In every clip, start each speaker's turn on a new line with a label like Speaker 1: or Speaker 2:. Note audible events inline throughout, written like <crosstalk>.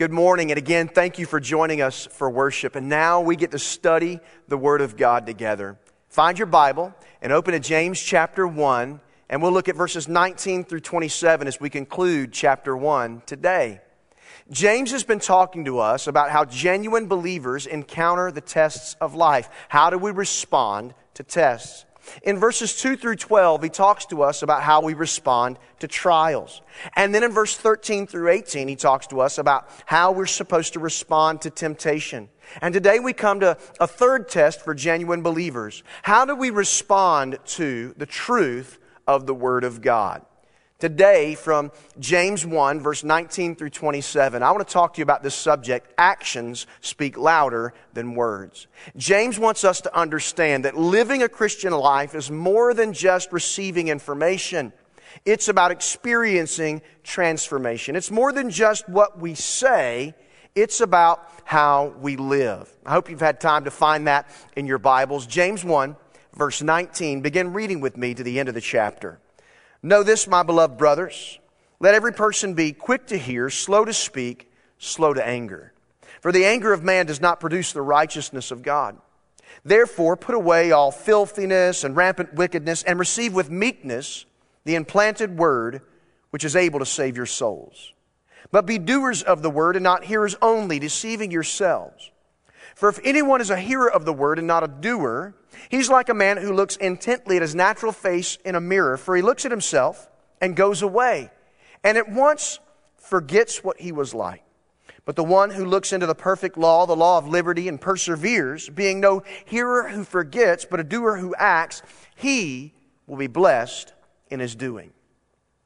Speaker 1: Good morning, and again, thank you for joining us for worship. And now we get to study the Word of God together. Find your Bible and open to James chapter 1, and we'll look at verses 19 through 27 as we conclude chapter 1 today. James has been talking to us about how genuine believers encounter the tests of life. How do we respond to tests? In verses 2 through 12, he talks to us about how we respond to trials. And then in verse 13 through 18, he talks to us about how we're supposed to respond to temptation. And today we come to a third test for genuine believers. How do we respond to the truth of the Word of God? Today, from James 1, verse 19 through 27, I want to talk to you about this subject actions speak louder than words. James wants us to understand that living a Christian life is more than just receiving information. It's about experiencing transformation. It's more than just what we say, it's about how we live. I hope you've had time to find that in your Bibles. James 1, verse 19. Begin reading with me to the end of the chapter. Know this, my beloved brothers. Let every person be quick to hear, slow to speak, slow to anger. For the anger of man does not produce the righteousness of God. Therefore, put away all filthiness and rampant wickedness and receive with meekness the implanted word which is able to save your souls. But be doers of the word and not hearers only, deceiving yourselves. For if anyone is a hearer of the word and not a doer, he's like a man who looks intently at his natural face in a mirror, for he looks at himself and goes away, and at once forgets what he was like. But the one who looks into the perfect law, the law of liberty, and perseveres, being no hearer who forgets, but a doer who acts, he will be blessed in his doing.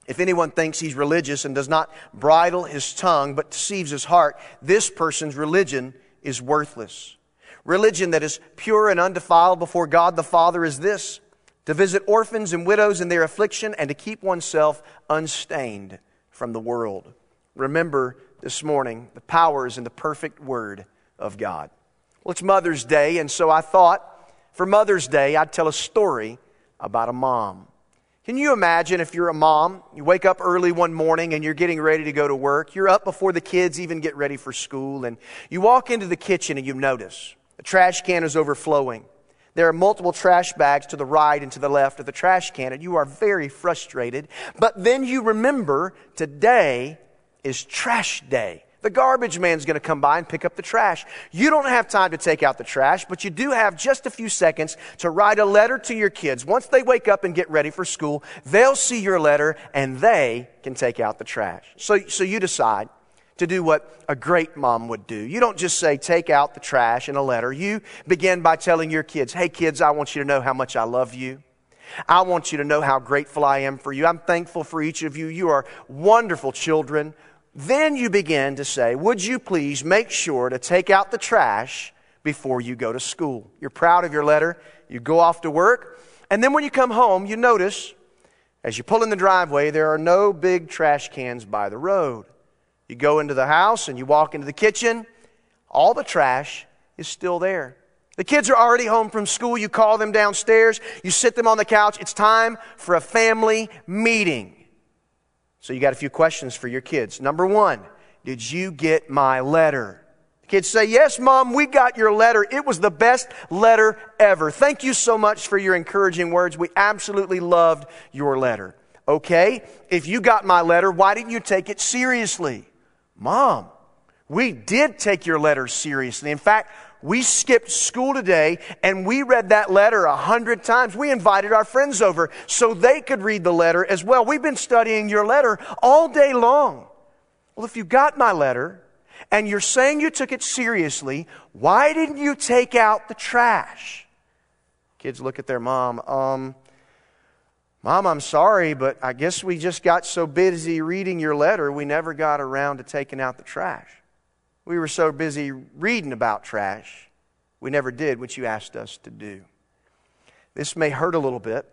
Speaker 1: If anyone thinks he's religious and does not bridle his tongue, but deceives his heart, this person's religion is worthless. Religion that is pure and undefiled before God the Father is this to visit orphans and widows in their affliction and to keep oneself unstained from the world. Remember this morning the powers in the perfect Word of God. Well, it's Mother's Day, and so I thought for Mother's Day I'd tell a story about a mom. Can you imagine if you're a mom, you wake up early one morning and you're getting ready to go to work, you're up before the kids even get ready for school, and you walk into the kitchen and you notice the trash can is overflowing. There are multiple trash bags to the right and to the left of the trash can, and you are very frustrated. But then you remember today is trash day. The garbage man's going to come by and pick up the trash. You don't have time to take out the trash, but you do have just a few seconds to write a letter to your kids. Once they wake up and get ready for school, they'll see your letter and they can take out the trash. So, so you decide to do what a great mom would do. You don't just say, take out the trash in a letter. You begin by telling your kids, hey kids, I want you to know how much I love you. I want you to know how grateful I am for you. I'm thankful for each of you. You are wonderful children then you begin to say, Would you please make sure to take out the trash before you go to school? You're proud of your letter. You go off to work. And then when you come home, you notice as you pull in the driveway, there are no big trash cans by the road. You go into the house and you walk into the kitchen, all the trash is still there. The kids are already home from school. You call them downstairs. You sit them on the couch. It's time for a family meeting. So you got a few questions for your kids. Number one, did you get my letter? kids say, Yes, Mom, we got your letter. It was the best letter ever. Thank you so much for your encouraging words. We absolutely loved your letter. Okay, if you got my letter, why didn't you take it seriously? Mom, we did take your letter seriously. In fact, we skipped school today and we read that letter a hundred times. We invited our friends over so they could read the letter as well. We've been studying your letter all day long. Well, if you got my letter and you're saying you took it seriously, why didn't you take out the trash? Kids look at their mom. Um, Mom, I'm sorry, but I guess we just got so busy reading your letter, we never got around to taking out the trash. We were so busy reading about trash, we never did what you asked us to do. This may hurt a little bit,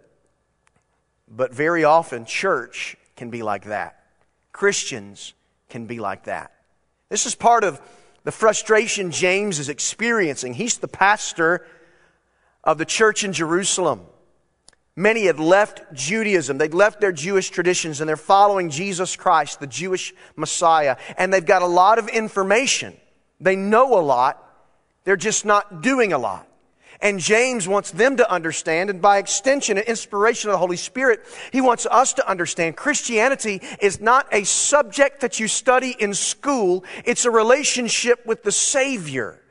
Speaker 1: but very often church can be like that. Christians can be like that. This is part of the frustration James is experiencing. He's the pastor of the church in Jerusalem. Many had left Judaism. They'd left their Jewish traditions and they're following Jesus Christ, the Jewish Messiah. And they've got a lot of information. They know a lot. They're just not doing a lot. And James wants them to understand, and by extension and inspiration of the Holy Spirit, he wants us to understand Christianity is not a subject that you study in school. It's a relationship with the Savior.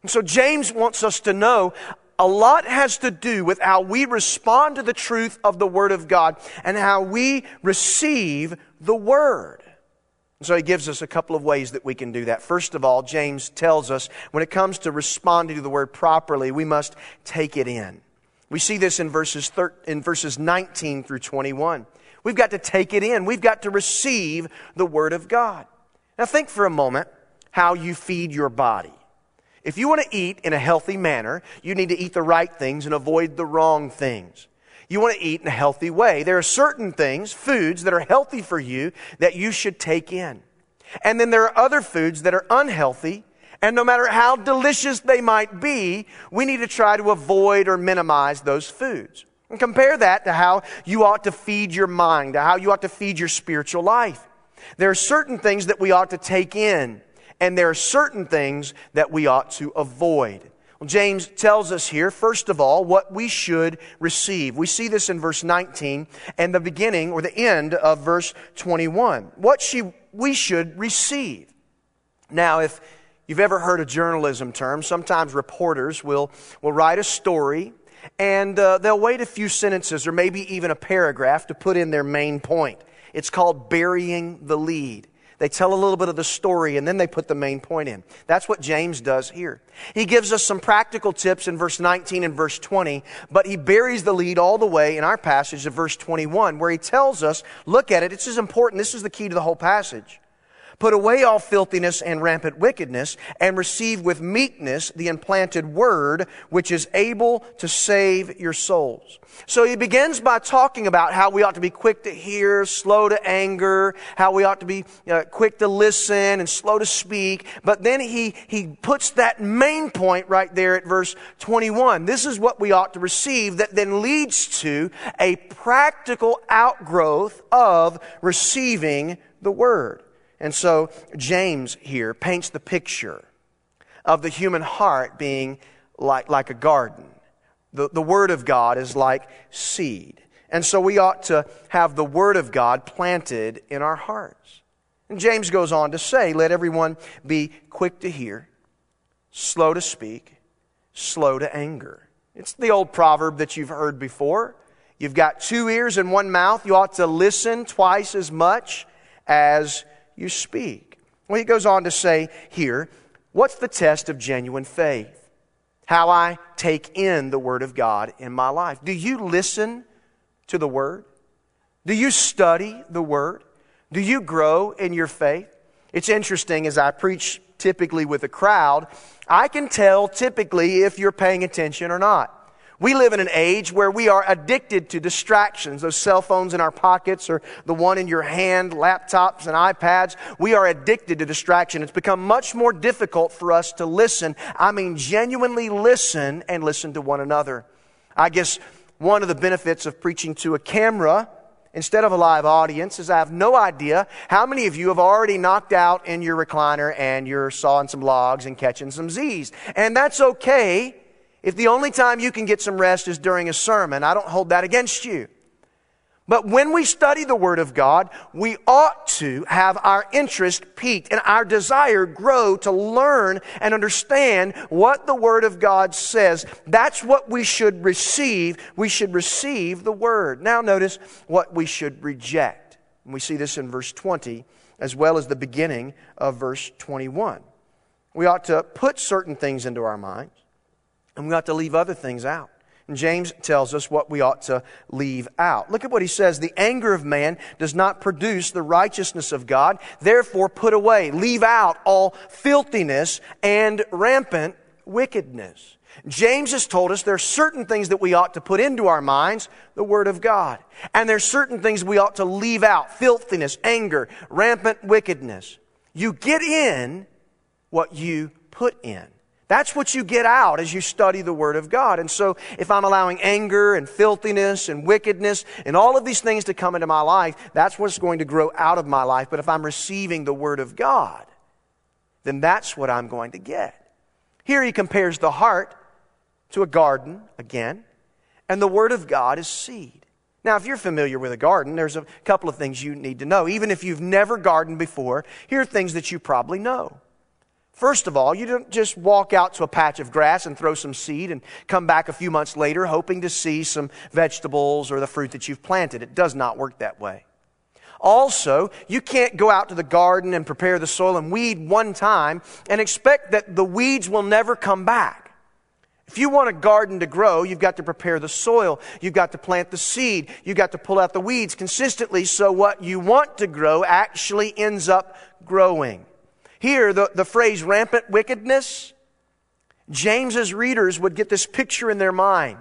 Speaker 1: And so James wants us to know a lot has to do with how we respond to the truth of the Word of God and how we receive the Word. So he gives us a couple of ways that we can do that. First of all, James tells us when it comes to responding to the Word properly, we must take it in. We see this in verses, thir- in verses 19 through 21. We've got to take it in. We've got to receive the Word of God. Now think for a moment how you feed your body. If you want to eat in a healthy manner, you need to eat the right things and avoid the wrong things. You want to eat in a healthy way. There are certain things, foods that are healthy for you that you should take in. And then there are other foods that are unhealthy. And no matter how delicious they might be, we need to try to avoid or minimize those foods. And compare that to how you ought to feed your mind, to how you ought to feed your spiritual life. There are certain things that we ought to take in and there are certain things that we ought to avoid. Well, James tells us here, first of all, what we should receive. We see this in verse 19 and the beginning or the end of verse 21. What she, we should receive. Now, if you've ever heard a journalism term, sometimes reporters will, will write a story and uh, they'll wait a few sentences or maybe even a paragraph to put in their main point. It's called burying the lead. They tell a little bit of the story and then they put the main point in. That's what James does here. He gives us some practical tips in verse 19 and verse 20, but he buries the lead all the way in our passage of verse 21 where he tells us, look at it, it's as important. This is the key to the whole passage. Put away all filthiness and rampant wickedness, and receive with meekness the implanted word, which is able to save your souls. So he begins by talking about how we ought to be quick to hear, slow to anger, how we ought to be uh, quick to listen and slow to speak. But then he, he puts that main point right there at verse 21. This is what we ought to receive that then leads to a practical outgrowth of receiving the word. And so James here paints the picture of the human heart being like, like a garden. The, the Word of God is like seed. And so we ought to have the Word of God planted in our hearts. And James goes on to say, let everyone be quick to hear, slow to speak, slow to anger. It's the old proverb that you've heard before. You've got two ears and one mouth. You ought to listen twice as much as you speak. Well, he goes on to say here, what's the test of genuine faith? How I take in the Word of God in my life. Do you listen to the Word? Do you study the Word? Do you grow in your faith? It's interesting as I preach typically with a crowd, I can tell typically if you're paying attention or not. We live in an age where we are addicted to distractions. Those cell phones in our pockets or the one in your hand, laptops and iPads. We are addicted to distraction. It's become much more difficult for us to listen. I mean, genuinely listen and listen to one another. I guess one of the benefits of preaching to a camera instead of a live audience is I have no idea how many of you have already knocked out in your recliner and you're sawing some logs and catching some Z's. And that's okay if the only time you can get some rest is during a sermon, I don't hold that against you. But when we study the Word of God, we ought to have our interest piqued and our desire grow to learn and understand what the Word of God says. That's what we should receive. We should receive the Word. Now notice what we should reject. And we see this in verse 20 as well as the beginning of verse 21. We ought to put certain things into our minds and we ought to leave other things out. And James tells us what we ought to leave out. Look at what he says. The anger of man does not produce the righteousness of God. Therefore, put away, leave out all filthiness and rampant wickedness. James has told us there are certain things that we ought to put into our minds, the Word of God. And there are certain things we ought to leave out, filthiness, anger, rampant wickedness. You get in what you put in. That's what you get out as you study the Word of God. And so, if I'm allowing anger and filthiness and wickedness and all of these things to come into my life, that's what's going to grow out of my life. But if I'm receiving the Word of God, then that's what I'm going to get. Here he compares the heart to a garden again, and the Word of God is seed. Now, if you're familiar with a garden, there's a couple of things you need to know. Even if you've never gardened before, here are things that you probably know. First of all, you don't just walk out to a patch of grass and throw some seed and come back a few months later hoping to see some vegetables or the fruit that you've planted. It does not work that way. Also, you can't go out to the garden and prepare the soil and weed one time and expect that the weeds will never come back. If you want a garden to grow, you've got to prepare the soil. You've got to plant the seed. You've got to pull out the weeds consistently so what you want to grow actually ends up growing. Here, the, the phrase rampant wickedness, James's readers would get this picture in their mind.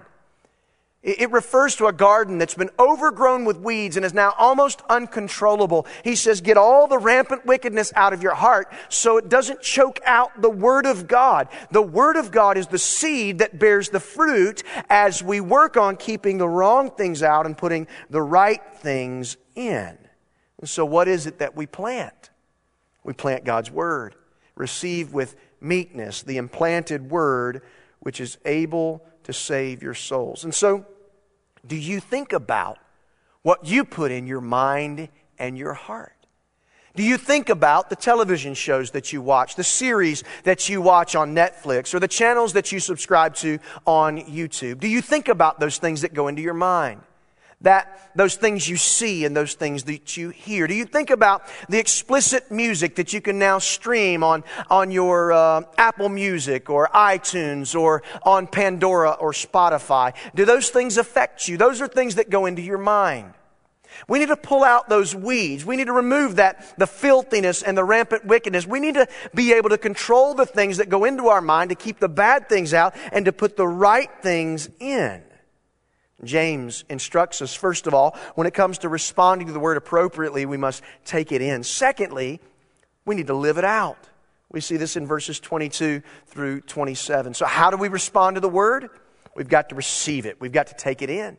Speaker 1: It, refers to a garden that's been overgrown with weeds and is now almost uncontrollable. He says, get all the rampant wickedness out of your heart so it doesn't choke out the Word of God. The Word of God is the seed that bears the fruit as we work on keeping the wrong things out and putting the right things in. And so what is it that we plant? We plant God's word. Receive with meekness the implanted word which is able to save your souls. And so, do you think about what you put in your mind and your heart? Do you think about the television shows that you watch, the series that you watch on Netflix, or the channels that you subscribe to on YouTube? Do you think about those things that go into your mind? That those things you see and those things that you hear? Do you think about the explicit music that you can now stream on, on your uh, Apple Music or iTunes or on Pandora or Spotify? Do those things affect you? Those are things that go into your mind. We need to pull out those weeds. We need to remove that, the filthiness and the rampant wickedness. We need to be able to control the things that go into our mind to keep the bad things out and to put the right things in. James instructs us, first of all, when it comes to responding to the word appropriately, we must take it in. Secondly, we need to live it out. We see this in verses 22 through 27. So, how do we respond to the word? We've got to receive it, we've got to take it in.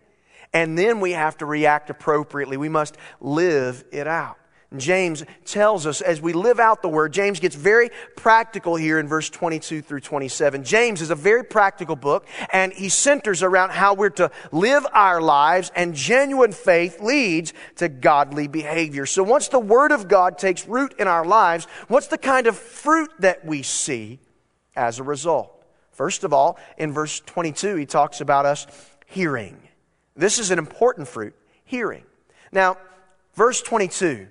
Speaker 1: And then we have to react appropriately. We must live it out. James tells us as we live out the word, James gets very practical here in verse 22 through 27. James is a very practical book and he centers around how we're to live our lives and genuine faith leads to godly behavior. So once the word of God takes root in our lives, what's the kind of fruit that we see as a result? First of all, in verse 22, he talks about us hearing. This is an important fruit, hearing. Now, verse 22,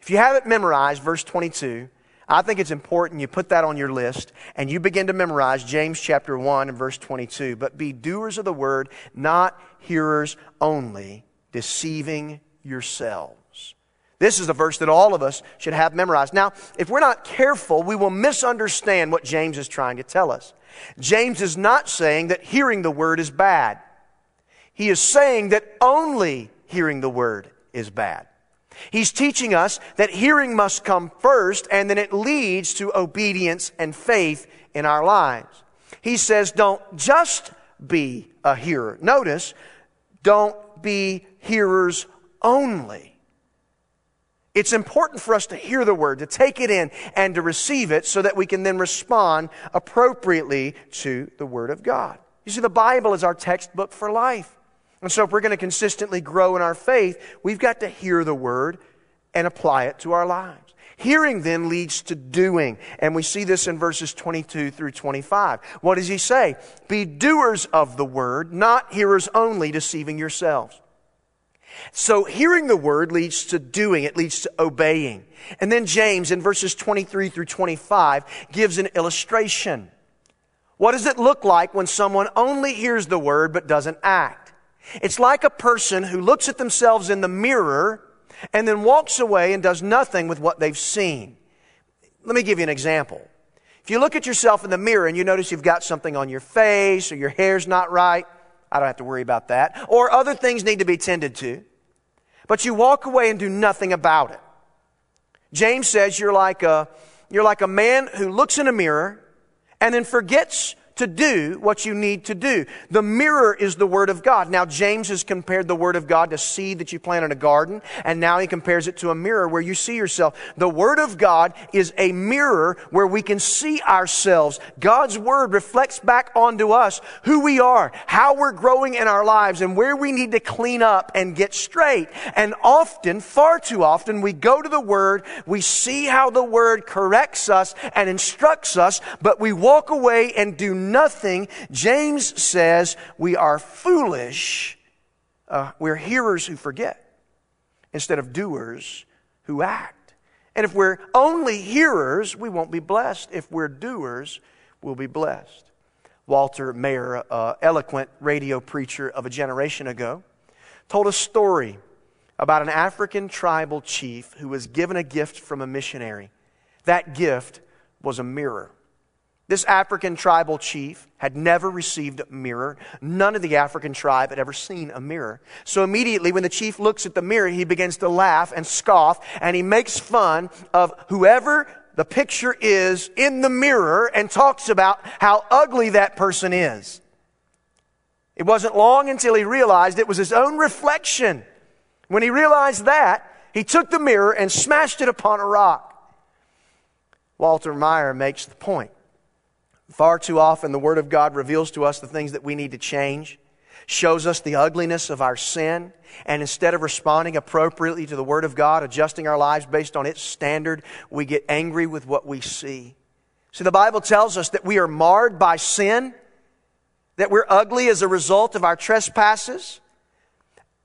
Speaker 1: if you haven't memorized, verse 22, I think it's important you put that on your list and you begin to memorize James chapter 1 and verse 22. But be doers of the word, not hearers only, deceiving yourselves. This is a verse that all of us should have memorized. Now, if we're not careful, we will misunderstand what James is trying to tell us. James is not saying that hearing the word is bad. He is saying that only hearing the word is bad. He's teaching us that hearing must come first and then it leads to obedience and faith in our lives. He says, don't just be a hearer. Notice, don't be hearers only. It's important for us to hear the word, to take it in, and to receive it so that we can then respond appropriately to the word of God. You see, the Bible is our textbook for life. And so, if we're going to consistently grow in our faith, we've got to hear the word and apply it to our lives. Hearing then leads to doing. And we see this in verses 22 through 25. What does he say? Be doers of the word, not hearers only, deceiving yourselves. So hearing the word leads to doing. It leads to obeying. And then James in verses 23 through 25 gives an illustration. What does it look like when someone only hears the word but doesn't act? It's like a person who looks at themselves in the mirror and then walks away and does nothing with what they've seen. Let me give you an example. If you look at yourself in the mirror and you notice you've got something on your face or your hair's not right, I don't have to worry about that. Or other things need to be tended to. But you walk away and do nothing about it. James says you're like a, you're like a man who looks in a mirror and then forgets to do what you need to do. The mirror is the Word of God. Now, James has compared the Word of God to seed that you plant in a garden, and now he compares it to a mirror where you see yourself. The Word of God is a mirror where we can see ourselves. God's Word reflects back onto us who we are, how we're growing in our lives, and where we need to clean up and get straight. And often, far too often, we go to the Word, we see how the Word corrects us and instructs us, but we walk away and do nothing, James says we are foolish. Uh, we're hearers who forget instead of doers who act. And if we're only hearers, we won't be blessed. If we're doers, we'll be blessed. Walter Maier, uh, eloquent radio preacher of a generation ago, told a story about an African tribal chief who was given a gift from a missionary. That gift was a mirror. This African tribal chief had never received a mirror. None of the African tribe had ever seen a mirror. So immediately when the chief looks at the mirror, he begins to laugh and scoff and he makes fun of whoever the picture is in the mirror and talks about how ugly that person is. It wasn't long until he realized it was his own reflection. When he realized that, he took the mirror and smashed it upon a rock. Walter Maier makes the point. Far too often, the Word of God reveals to us the things that we need to change, shows us the ugliness of our sin, and instead of responding appropriately to the Word of God, adjusting our lives based on its standard, we get angry with what we see. See, the Bible tells us that we are marred by sin, that we're ugly as a result of our trespasses,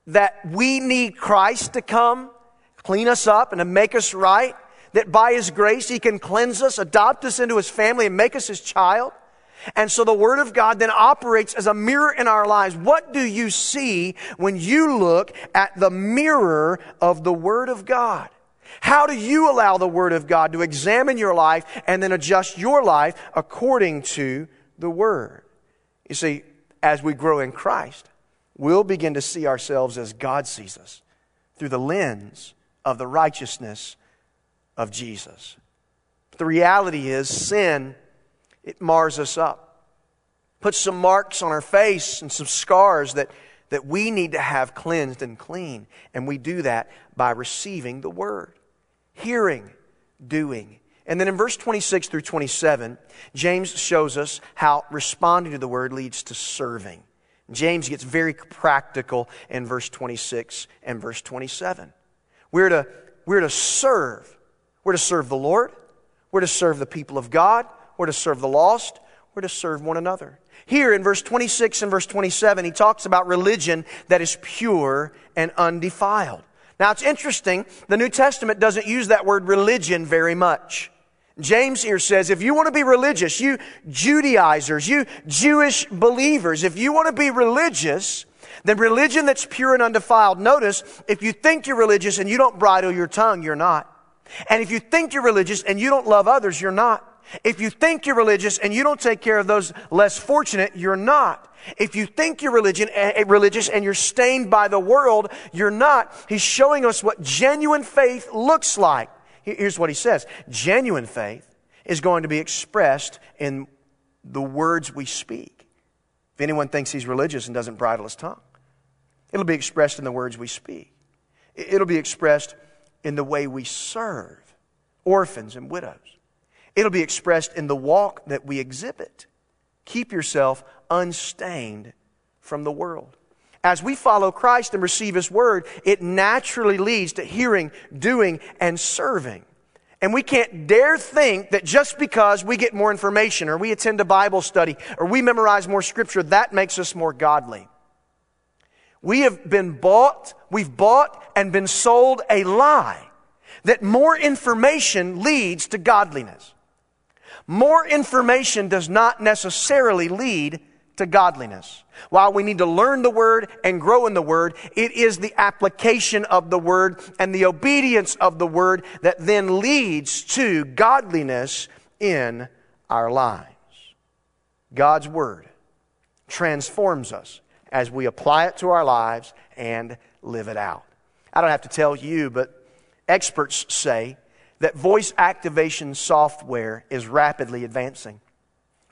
Speaker 1: that we need Christ to come, clean us up, and to make us right that by His grace He can cleanse us, adopt us into His family, and make us His child. And so the Word of God then operates as a mirror in our lives. What do you see when you look at the mirror of the Word of God? How do you allow the Word of God to examine your life and then adjust your life according to the Word? You see, as we grow in Christ, we'll begin to see ourselves as God sees us through the lens of the righteousness of Jesus. But the reality is, sin, it mars us up, puts some marks on our face and some scars that, that we need to have cleansed and clean. And we do that by receiving the Word, hearing, doing. And then in verse 26 through 27, James shows us how responding to the Word leads to serving. James gets very practical in verse 26 and verse 27. We're to, we're to serve we're to serve the Lord. We're to serve the people of God. We're to serve the lost. We're to serve one another. Here in verse 26 and verse 27, he talks about religion that is pure and undefiled. Now it's interesting, the New Testament doesn't use that word religion very much. James here says, if you want to be religious, you Judaizers, you Jewish believers, if you want to be religious, then religion that's pure and undefiled, notice, if you think you're religious and you don't bridle your tongue, you're not. And if you think you're religious and you don't love others, you're not. If you think you're religious and you don't take care of those less fortunate, you're not. If you think you're religion, uh, religious and you're stained by the world, you're not. He's showing us what genuine faith looks like. Here's what he says. Genuine faith is going to be expressed in the words we speak. If anyone thinks he's religious and doesn't bridle his tongue, it'll be expressed in the words we speak. It'll be expressed in the way we serve orphans and widows. It'll be expressed in the walk that we exhibit. Keep yourself unstained from the world. As we follow Christ and receive His Word, it naturally leads to hearing, doing, and serving. And we can't dare think that just because we get more information or we attend a Bible study or we memorize more Scripture, that makes us more godly. We have been bought, we've bought and been sold a lie that more information leads to godliness. More information does not necessarily lead to godliness. While we need to learn the Word and grow in the Word, it is the application of the Word and the obedience of the Word that then leads to godliness in our lives. God's Word transforms us as we apply it to our lives and live it out. I don't have to tell you, but experts say that voice activation software is rapidly advancing.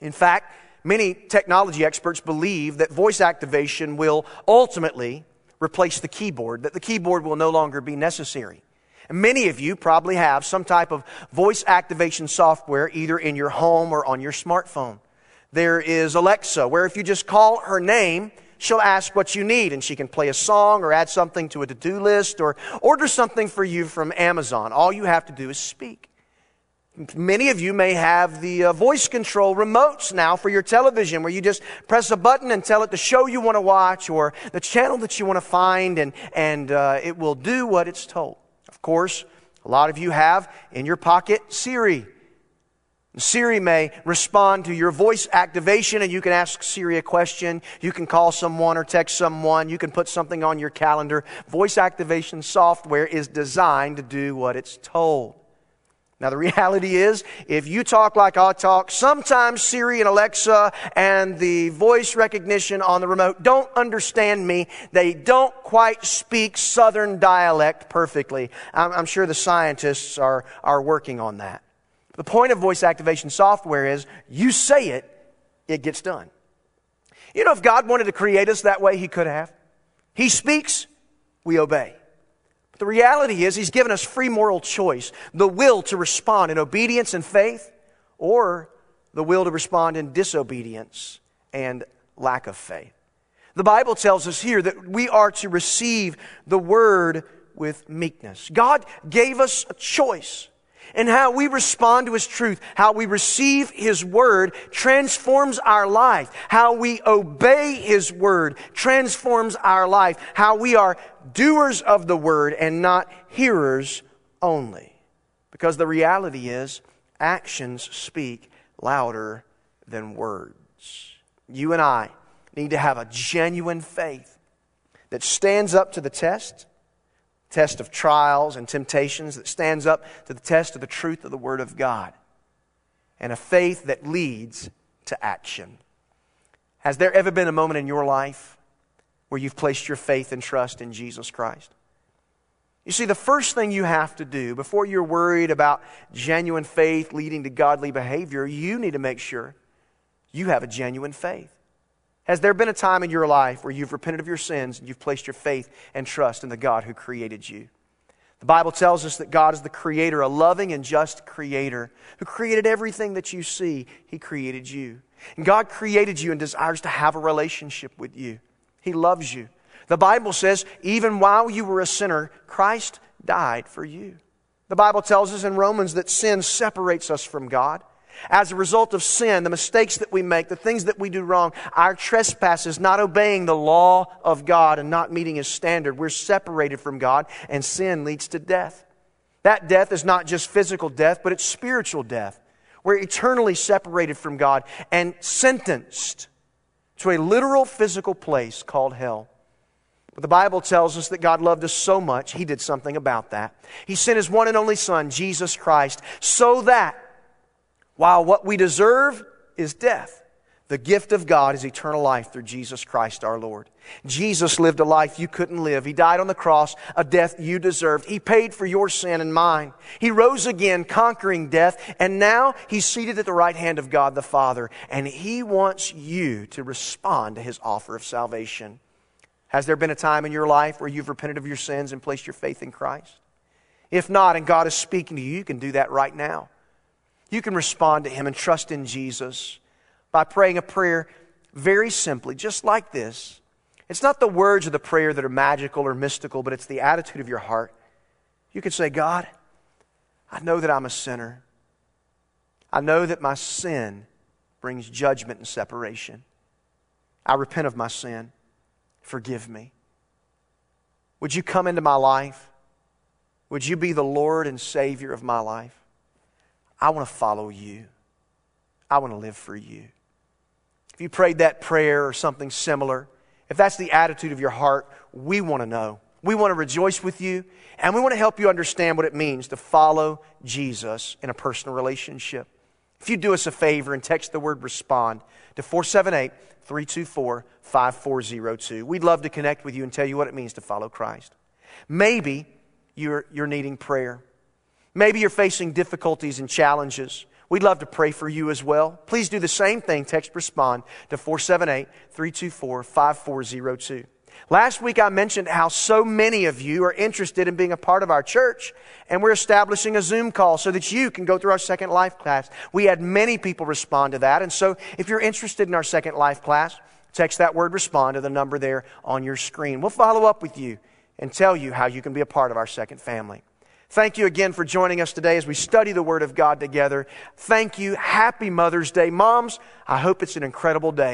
Speaker 1: In fact, many technology experts believe that voice activation will ultimately replace the keyboard, that the keyboard will no longer be necessary. Many of you probably have some type of voice activation software either in your home or on your smartphone. There is Alexa, where if you just call her name, she'll ask what you need and she can play a song or add something to a to do list or order something for you from Amazon. All you have to do is speak. Many of you may have the uh, voice control remotes now for your television where you just press a button and tell it the show you want to watch or the channel that you want to find and, and uh, it will do what it's told. Of course, a lot of you have in your pocket Siri. Siri may respond to your voice activation and you can ask Siri a question. You can call someone or text someone. You can put something on your calendar. Voice activation software is designed to do what it's told. Now, the <laughs> reality is, if you talk like I talk, sometimes Siri and Alexa and the voice recognition on the remote don't understand me. They don't quite speak Southern dialect perfectly. I'm, I'm sure the scientists are, are working on that. The point of voice activation software is you say it, it gets done. You know, if God wanted to create us that way, He could have. He speaks, we obey. But the reality is, He's given us free moral choice the will to respond in obedience and faith, or the will to respond in disobedience and lack of faith. The Bible tells us here that we are to receive the word with meekness. God gave us a choice. And how we respond to His truth, how we receive His Word transforms our life. How we obey His Word transforms our life. How we are doers of the Word and not hearers only. Because the reality is, actions speak louder than words. You and I need to have a genuine faith that stands up to the test test of trials and temptations, that stands up to the test of the truth of the Word of God, and a faith that leads to action. Has there ever been a moment in your life where you've placed your faith and trust in Jesus Christ? You see, the first thing you have to do before you're worried about genuine faith leading to godly behavior, you need to make sure you have a genuine faith. Has there been a time in your life where you've repented of your sins and you've placed your faith and trust in the God who created you? The Bible tells us that God is the creator, a loving and just creator who created everything that you see. He created you. And God created you and desires to have a relationship with you. He loves you. The Bible says, even while you were a sinner, Christ died for you. The Bible tells us in Romans that sin separates us from God. As a result of sin, the mistakes that we make, the things that we do wrong, our trespasses, not obeying the law of God and not meeting His standard, we're separated from God, and sin leads to death. That death is not just physical death, but it's spiritual death. We're eternally separated from God and sentenced to a literal physical place called hell. But the Bible tells us that God loved us so much, He did something about that. He sent His one and only Son, Jesus Christ, so that while what we deserve is death, the gift of God is eternal life through Jesus Christ our Lord. Jesus lived a life you couldn't live. He died on the cross, a death you deserved. He paid for your sin and mine. He rose again, conquering death, and now he's seated at the right hand of God the Father, and he wants you to respond to his offer of salvation. Has there been a time in your life where you've repented of your sins and placed your faith in Christ? If not, and God is speaking to you, you can do that right now you can respond to Him and trust in Jesus by praying a prayer very simply, just like this. It's not the words of the prayer that are magical or mystical, but it's the attitude of your heart. You can say, God, I know that I'm a sinner. I know that my sin brings judgment and separation. I repent of my sin. Forgive me. Would you come into my life? Would you be the Lord and Savior of my life? I want to follow you. I want to live for you. If you prayed that prayer or something similar, if that's the attitude of your heart, we want to know. We want to rejoice with you, and we want to help you understand what it means to follow Jesus in a personal relationship. If you do us a favor and text the word respond to 478 324 5402, we'd love to connect with you and tell you what it means to follow Christ. Maybe you're, you're needing prayer. Maybe you're facing difficulties and challenges We'd love to pray for you as well. Please do the same thing. Text respond to 478 324 5402. Last week I mentioned how so many of you are interested in being a part of our church, and we're establishing a Zoom call so that you can go through our Second Life class. We had many people respond to that, and so if you're interested in our Second Life class, text that word respond to the number there on your screen. We'll follow up with you and tell you how you can be a part of our second family. Thank you again for joining us today as we study the Word of God together. Thank you. Happy Mother's Day. Moms, I hope it's an incredible day.